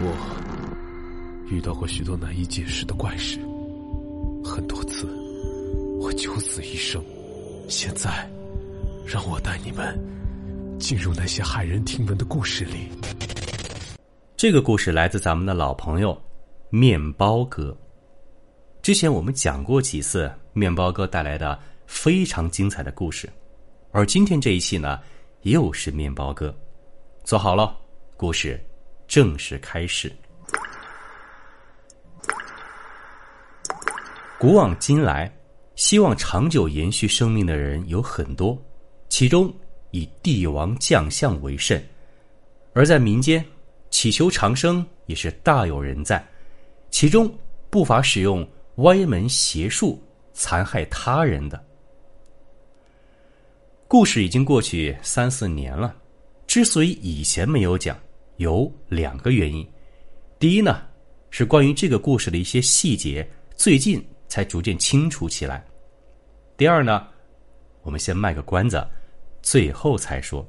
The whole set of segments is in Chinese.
我遇到过许多难以解释的怪事，很多次我九死一生。现在，让我带你们进入那些骇人听闻的故事里。这个故事来自咱们的老朋友面包哥。之前我们讲过几次面包哥带来的非常精彩的故事，而今天这一期呢，又是面包哥。坐好了，故事。正式开始。古往今来，希望长久延续生命的人有很多，其中以帝王将相为甚。而在民间，祈求长生也是大有人在，其中不乏使用歪门邪术残害他人的。故事已经过去三四年了，之所以以前没有讲。有两个原因，第一呢，是关于这个故事的一些细节，最近才逐渐清楚起来；第二呢，我们先卖个关子，最后才说。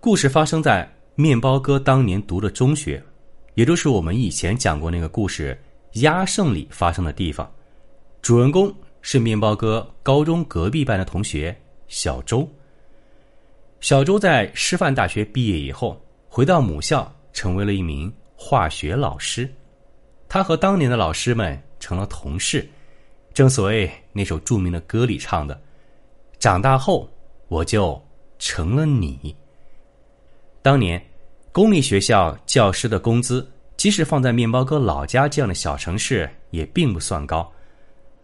故事发生在面包哥当年读的中学，也就是我们以前讲过那个故事《鸭圣》里发生的地方。主人公是面包哥高中隔壁班的同学小周。小周在师范大学毕业以后，回到母校，成为了一名化学老师。他和当年的老师们成了同事。正所谓那首著名的歌里唱的：“长大后，我就成了你。”当年，公立学校教师的工资，即使放在面包哥老家这样的小城市，也并不算高。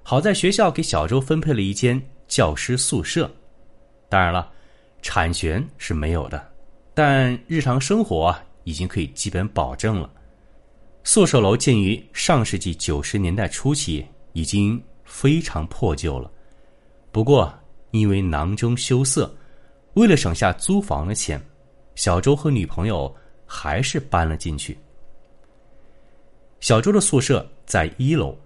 好在学校给小周分配了一间教师宿舍。当然了。产权是没有的，但日常生活已经可以基本保证了。宿舍楼建于上世纪九十年代初期，已经非常破旧了。不过，因为囊中羞涩，为了省下租房的钱，小周和女朋友还是搬了进去。小周的宿舍在一楼，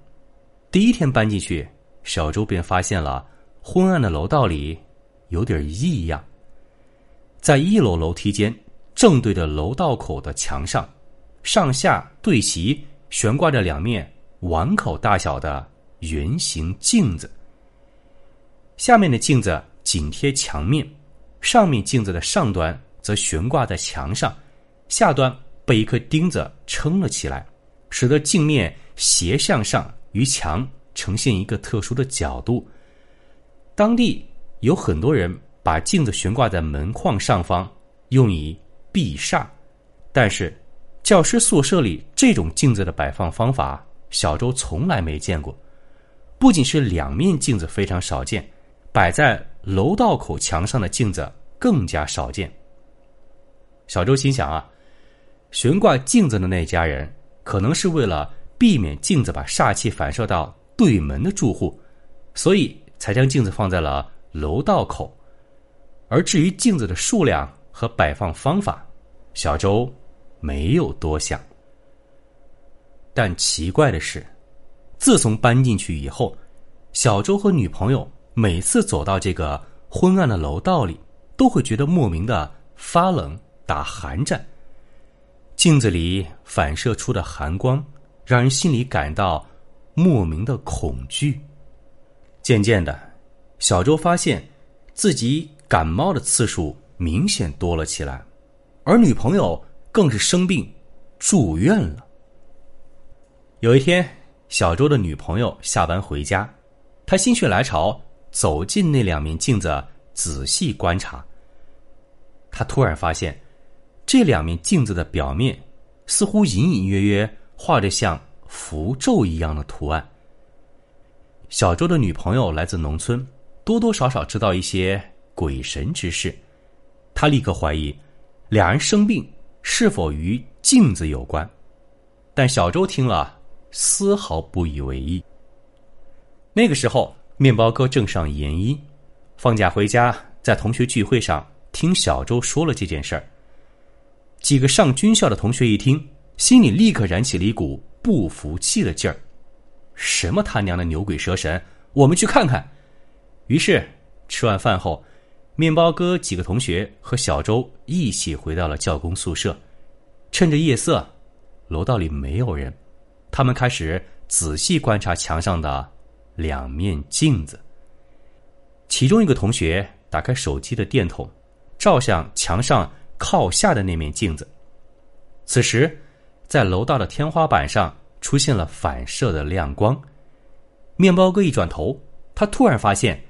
第一天搬进去，小周便发现了昏暗的楼道里有点异样。在一楼楼梯间，正对着楼道口的墙上，上下对齐悬挂着两面碗口大小的圆形镜子。下面的镜子紧贴墙面，上面镜子的上端则悬挂在墙上，下端被一颗钉子撑了起来，使得镜面斜向上，与墙呈现一个特殊的角度。当地有很多人。把镜子悬挂在门框上方，用以避煞。但是，教师宿舍里这种镜子的摆放方法，小周从来没见过。不仅是两面镜子非常少见，摆在楼道口墙上的镜子更加少见。小周心想啊，悬挂镜子的那家人，可能是为了避免镜子把煞气反射到对门的住户，所以才将镜子放在了楼道口。而至于镜子的数量和摆放方法，小周没有多想。但奇怪的是，自从搬进去以后，小周和女朋友每次走到这个昏暗的楼道里，都会觉得莫名的发冷、打寒战。镜子里反射出的寒光，让人心里感到莫名的恐惧。渐渐的，小周发现自己。感冒的次数明显多了起来，而女朋友更是生病住院了。有一天，小周的女朋友下班回家，他心血来潮走进那两面镜子，仔细观察。他突然发现，这两面镜子的表面似乎隐隐约约画着像符咒一样的图案。小周的女朋友来自农村，多多少少知道一些。鬼神之事，他立刻怀疑，两人生病是否与镜子有关？但小周听了丝毫不以为意。那个时候，面包哥正上研一，放假回家，在同学聚会上听小周说了这件事儿。几个上军校的同学一听，心里立刻燃起了一股不服气的劲儿。什么他娘的牛鬼蛇神，我们去看看！于是吃完饭后。面包哥几个同学和小周一起回到了教工宿舍，趁着夜色，楼道里没有人，他们开始仔细观察墙上的两面镜子。其中一个同学打开手机的电筒，照向墙上靠下的那面镜子。此时，在楼道的天花板上出现了反射的亮光。面包哥一转头，他突然发现，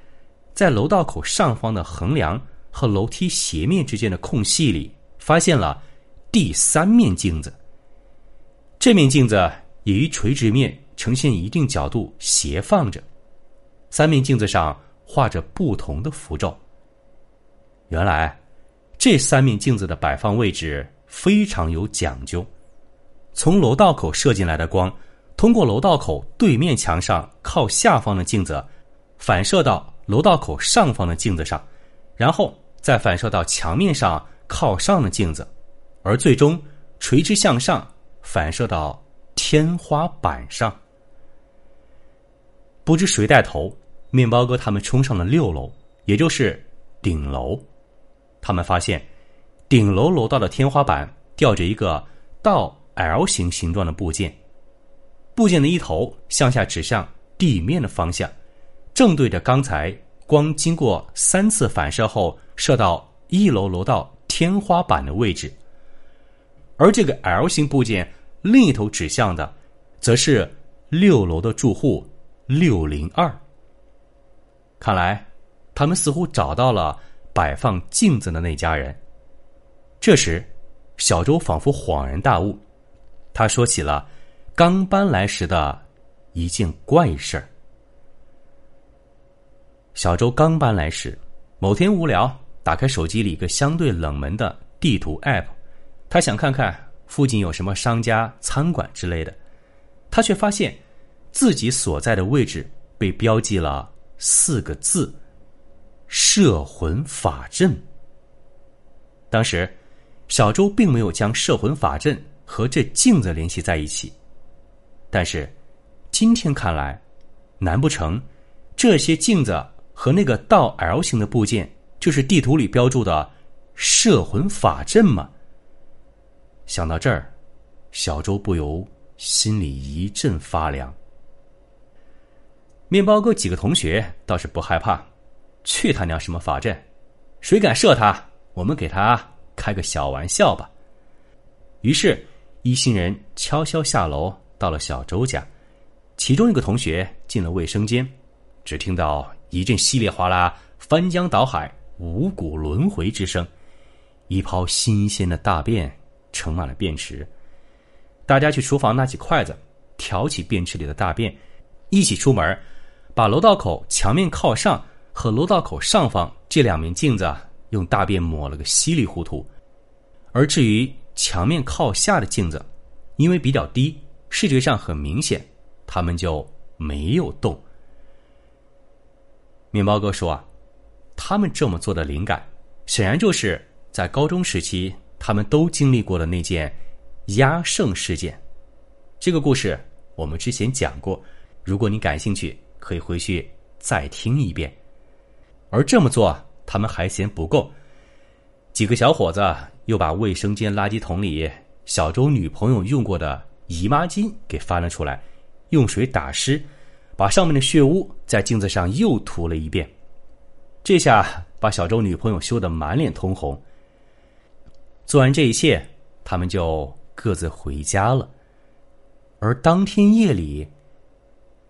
在楼道口上方的横梁和楼梯斜面之间的空隙里，发现了第三面镜子。这面镜子也与垂直面呈现一定角度斜放着，三面镜子上画着不同的符咒。原来，这三面镜子的摆放位置非常有讲究。从楼道口射进来的光，通过楼道口对面墙上靠下方的镜子，反射到楼道口上方的镜子上，然后再反射到墙面上靠上的镜子，而最终垂直向上。反射到天花板上，不知谁带头，面包哥他们冲上了六楼，也就是顶楼。他们发现顶楼楼道的天花板吊着一个倒 L 型形状的部件，部件的一头向下指向地面的方向，正对着刚才光经过三次反射后射到一楼楼道天花板的位置。而这个 L 型部件另一头指向的，则是六楼的住户六零二。看来，他们似乎找到了摆放镜子的那家人。这时，小周仿佛恍然大悟，他说起了刚搬来时的一件怪事儿。小周刚搬来时，某天无聊，打开手机里一个相对冷门的地图 App。他想看看附近有什么商家、餐馆之类的，他却发现自己所在的位置被标记了四个字：“摄魂法阵。”当时，小周并没有将摄魂法阵和这镜子联系在一起，但是今天看来，难不成这些镜子和那个倒 L 型的部件就是地图里标注的摄魂法阵吗？想到这儿，小周不由心里一阵发凉。面包哥几个同学倒是不害怕，去他娘什么法阵，谁敢射他，我们给他开个小玩笑吧。于是，一行人悄悄下楼，到了小周家。其中一个同学进了卫生间，只听到一阵稀里哗啦、翻江倒海、五谷轮回之声，一泡新鲜的大便。盛满了便池，大家去厨房拿起筷子，挑起便池里的大便，一起出门，把楼道口墙面靠上和楼道口上方这两面镜子用大便抹了个稀里糊涂。而至于墙面靠下的镜子，因为比较低，视觉上很明显，他们就没有动。面包哥说啊，他们这么做的灵感，显然就是在高中时期。他们都经历过的那件压胜事件，这个故事我们之前讲过。如果你感兴趣，可以回去再听一遍。而这么做，他们还嫌不够，几个小伙子又把卫生间垃圾桶里小周女朋友用过的姨妈巾给翻了出来，用水打湿，把上面的血污在镜子上又涂了一遍。这下把小周女朋友羞得满脸通红。做完这一切，他们就各自回家了。而当天夜里，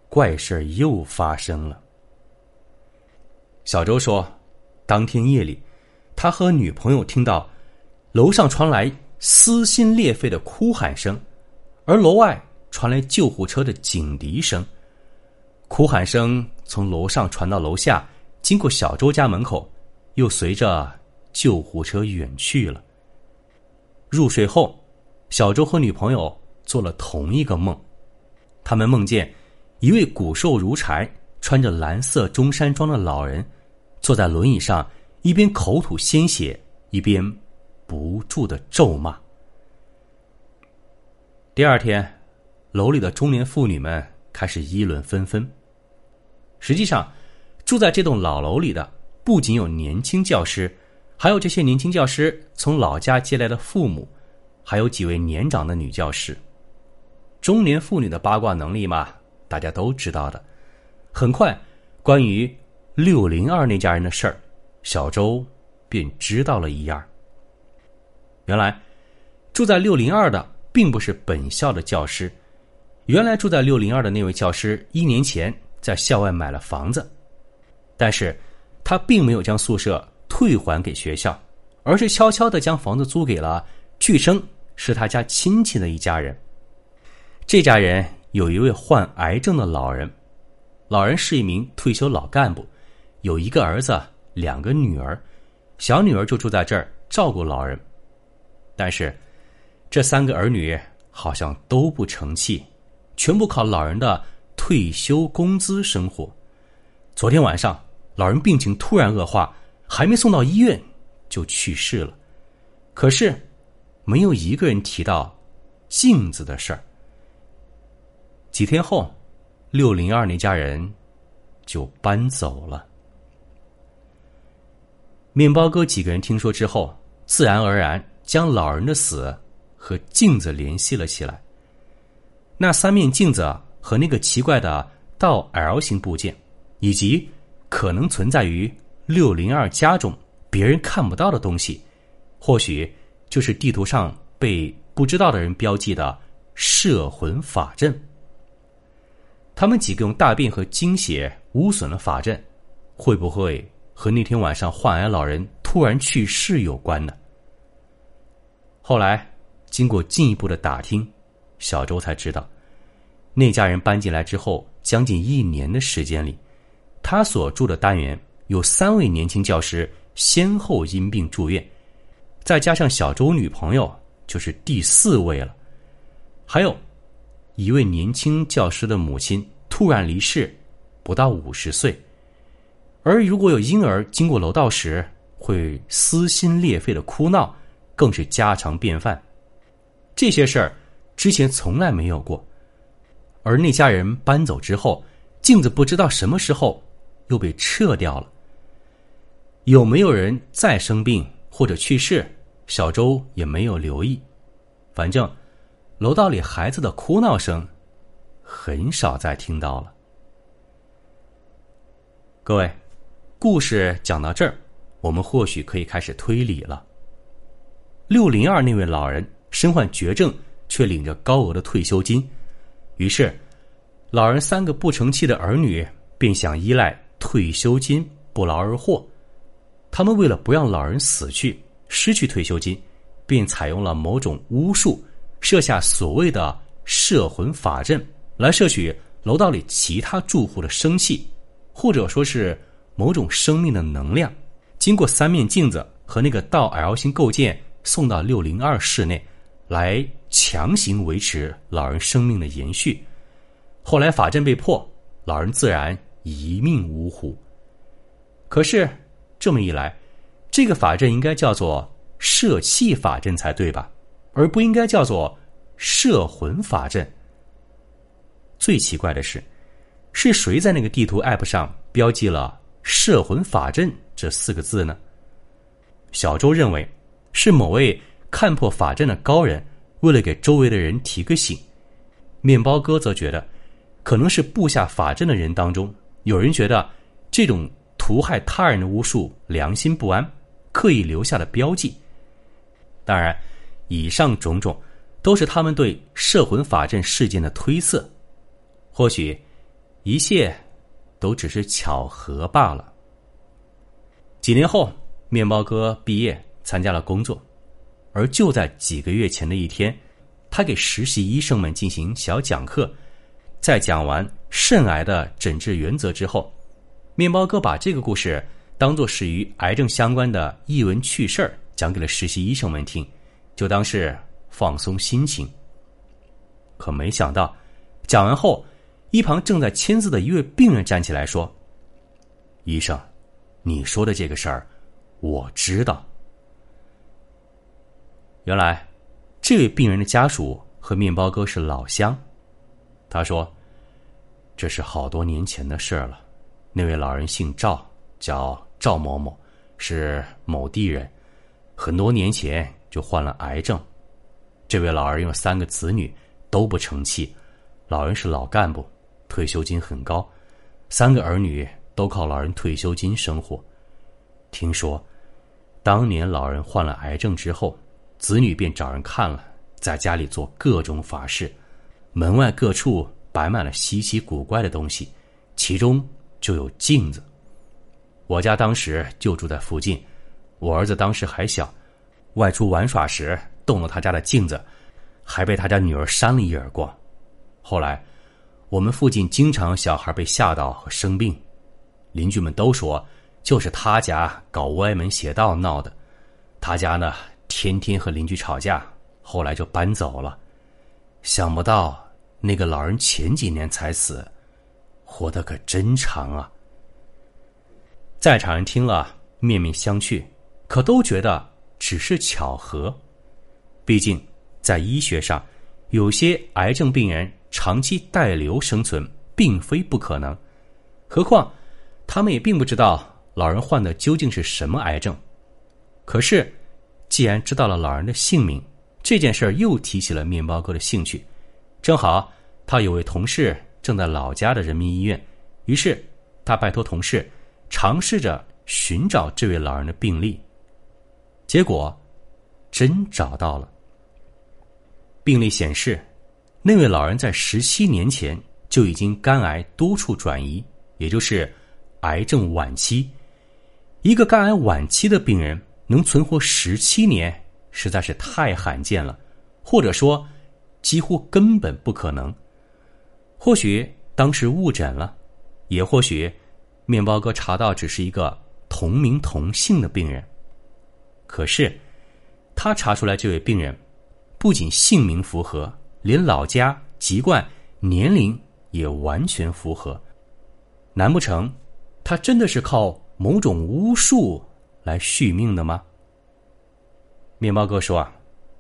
怪事又发生了。小周说，当天夜里，他和女朋友听到楼上传来撕心裂肺的哭喊声，而楼外传来救护车的警笛声。哭喊声从楼上传到楼下，经过小周家门口，又随着救护车远去了。入睡后，小周和女朋友做了同一个梦，他们梦见一位骨瘦如柴、穿着蓝色中山装的老人坐在轮椅上，一边口吐鲜血，一边不住的咒骂。第二天，楼里的中年妇女们开始议论纷纷。实际上，住在这栋老楼里的不仅有年轻教师。还有这些年轻教师从老家接来的父母，还有几位年长的女教师。中年妇女的八卦能力嘛，大家都知道的。很快，关于六零二那家人的事儿，小周便知道了一二。原来，住在六零二的并不是本校的教师。原来住在六零二的那位教师，一年前在校外买了房子，但是他并没有将宿舍退还给学校，而是悄悄的将房子租给了据称是他家亲戚的一家人。这家人有一位患癌症的老人，老人是一名退休老干部，有一个儿子，两个女儿，小女儿就住在这儿照顾老人。但是这三个儿女好像都不成器。全部靠老人的退休工资生活。昨天晚上，老人病情突然恶化，还没送到医院就去世了。可是，没有一个人提到镜子的事儿。几天后，六零二那家人就搬走了。面包哥几个人听说之后，自然而然将老人的死和镜子联系了起来。那三面镜子和那个奇怪的倒 L 型部件，以及可能存在于六零二家中别人看不到的东西，或许就是地图上被不知道的人标记的摄魂法阵。他们几个用大便和精血污损了法阵，会不会和那天晚上患癌老人突然去世有关呢？后来经过进一步的打听。小周才知道，那家人搬进来之后，将近一年的时间里，他所住的单元有三位年轻教师先后因病住院，再加上小周女朋友，就是第四位了。还有，一位年轻教师的母亲突然离世，不到五十岁，而如果有婴儿经过楼道时会撕心裂肺的哭闹，更是家常便饭。这些事儿。之前从来没有过，而那家人搬走之后，镜子不知道什么时候又被撤掉了。有没有人再生病或者去世？小周也没有留意。反正楼道里孩子的哭闹声很少再听到了。各位，故事讲到这儿，我们或许可以开始推理了。六零二那位老人身患绝症。却领着高额的退休金，于是，老人三个不成器的儿女便想依赖退休金不劳而获。他们为了不让老人死去、失去退休金，便采用了某种巫术，设下所谓的摄魂法阵，来摄取楼道里其他住户的生气，或者说是某种生命的能量，经过三面镜子和那个倒 L 型构件送到六零二室内。来强行维持老人生命的延续，后来法阵被破，老人自然一命呜呼。可是这么一来，这个法阵应该叫做摄气法阵才对吧？而不应该叫做摄魂法阵。最奇怪的是，是谁在那个地图 App 上标记了“摄魂法阵”这四个字呢？小周认为是某位。看破法阵的高人，为了给周围的人提个醒，面包哥则觉得，可能是布下法阵的人当中，有人觉得这种屠害他人的巫术良心不安，刻意留下了标记。当然，以上种种都是他们对摄魂法阵事件的推测，或许一切都只是巧合罢了。几年后，面包哥毕业，参加了工作。而就在几个月前的一天，他给实习医生们进行小讲课，在讲完肾癌的诊治原则之后，面包哥把这个故事当做是与癌症相关的异闻趣事儿讲给了实习医生们听，就当是放松心情。可没想到，讲完后，一旁正在签字的一位病人站起来说：“医生，你说的这个事儿，我知道。”原来，这位病人的家属和面包哥是老乡。他说：“这是好多年前的事了。那位老人姓赵，叫赵某某，是某地人。很多年前就患了癌症。这位老人有三个子女，都不成器。老人是老干部，退休金很高，三个儿女都靠老人退休金生活。听说，当年老人患了癌症之后，子女便找人看了，在家里做各种法事，门外各处摆满了稀奇古怪的东西，其中就有镜子。我家当时就住在附近，我儿子当时还小，外出玩耍时动了他家的镜子，还被他家女儿扇了一耳光。后来，我们附近经常小孩被吓到和生病，邻居们都说就是他家搞歪门邪道闹的。他家呢，天天和邻居吵架，后来就搬走了。想不到那个老人前几年才死，活得可真长啊！在场人听了面面相觑，可都觉得只是巧合。毕竟在医学上，有些癌症病人。长期带瘤生存并非不可能，何况他们也并不知道老人患的究竟是什么癌症。可是，既然知道了老人的姓名，这件事儿又提起了面包哥的兴趣。正好他有位同事正在老家的人民医院，于是他拜托同事尝试着寻找这位老人的病历。结果，真找到了。病历显示。那位老人在十七年前就已经肝癌多处转移，也就是癌症晚期。一个肝癌晚期的病人能存活十七年，实在是太罕见了，或者说几乎根本不可能。或许当时误诊了，也或许面包哥查到只是一个同名同姓的病人。可是他查出来这位病人不仅姓名符合。连老家、籍贯、年龄也完全符合，难不成他真的是靠某种巫术来续命的吗？面包哥说啊，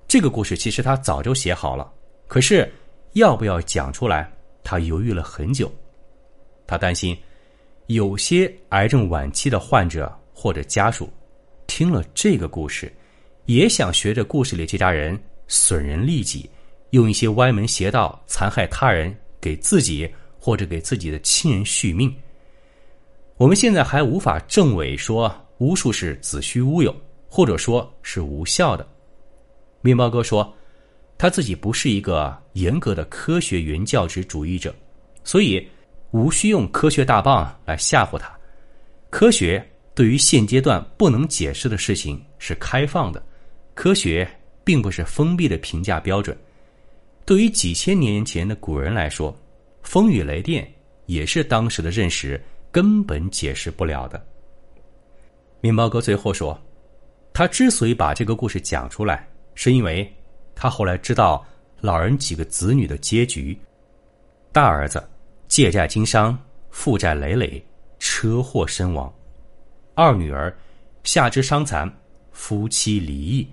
这个故事其实他早就写好了，可是要不要讲出来，他犹豫了很久。他担心有些癌症晚期的患者或者家属听了这个故事，也想学着故事里这家人损人利己。用一些歪门邪道残害他人，给自己或者给自己的亲人续命。我们现在还无法证伪说巫术是子虚乌有，或者说是无效的。面包哥说，他自己不是一个严格的科学原教旨主义者，所以无需用科学大棒来吓唬他。科学对于现阶段不能解释的事情是开放的，科学并不是封闭的评价标准。对于几千年前的古人来说，风雨雷电也是当时的认识根本解释不了的。面包哥最后说，他之所以把这个故事讲出来，是因为他后来知道老人几个子女的结局：大儿子借债经商，负债累累，车祸身亡；二女儿下肢伤残，夫妻离异；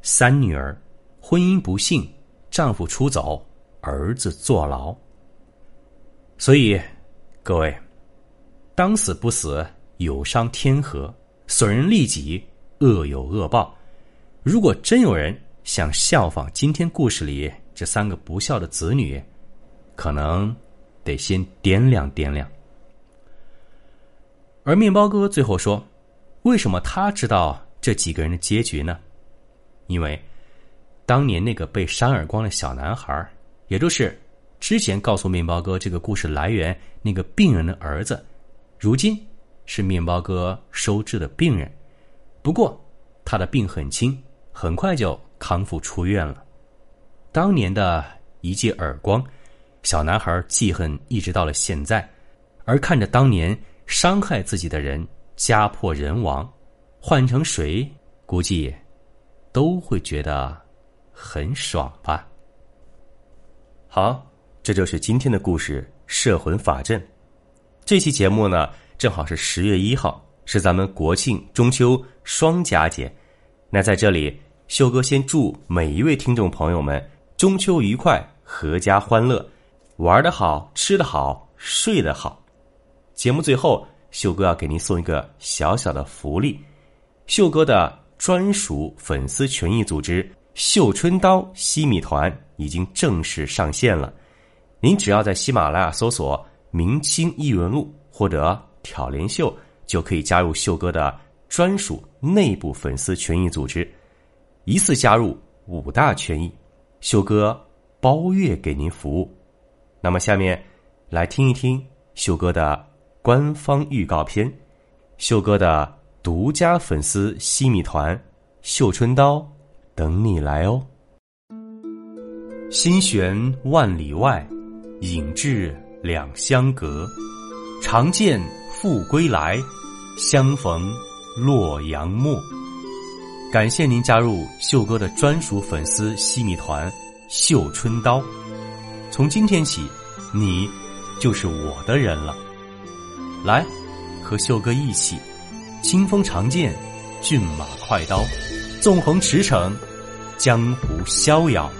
三女儿婚姻不幸。丈夫出走，儿子坐牢。所以，各位，当死不死，有伤天和；损人利己，恶有恶报。如果真有人想效仿今天故事里这三个不孝的子女，可能得先掂量掂量。而面包哥最后说：“为什么他知道这几个人的结局呢？因为。”当年那个被扇耳光的小男孩，也就是之前告诉面包哥这个故事来源那个病人的儿子，如今是面包哥收治的病人。不过他的病很轻，很快就康复出院了。当年的一记耳光，小男孩记恨一直到了现在，而看着当年伤害自己的人家破人亡，换成谁，估计都会觉得。很爽吧？好，这就是今天的故事《摄魂法阵》。这期节目呢，正好是十月一号，是咱们国庆中秋双佳节。那在这里，秀哥先祝每一位听众朋友们中秋愉快，阖家欢乐，玩的好，吃的好，睡得好。节目最后，秀哥要给您送一个小小的福利：秀哥的专属粉丝权益组织。绣春刀西米团已经正式上线了。您只要在喜马拉雅搜索“明清异闻录”或者“挑帘秀”，就可以加入秀哥的专属内部粉丝权益组织，一次加入五大权益，秀哥包月给您服务。那么，下面来听一听秀哥的官方预告片，秀哥的独家粉丝西米团“绣春刀”等你来哦。心悬万里外，影至两相隔。长剑复归来，相逢洛阳陌。感谢您加入秀哥的专属粉丝西米团“绣春刀”。从今天起，你就是我的人了。来，和秀哥一起，清风长剑，骏马快刀，纵横驰骋，江湖逍遥。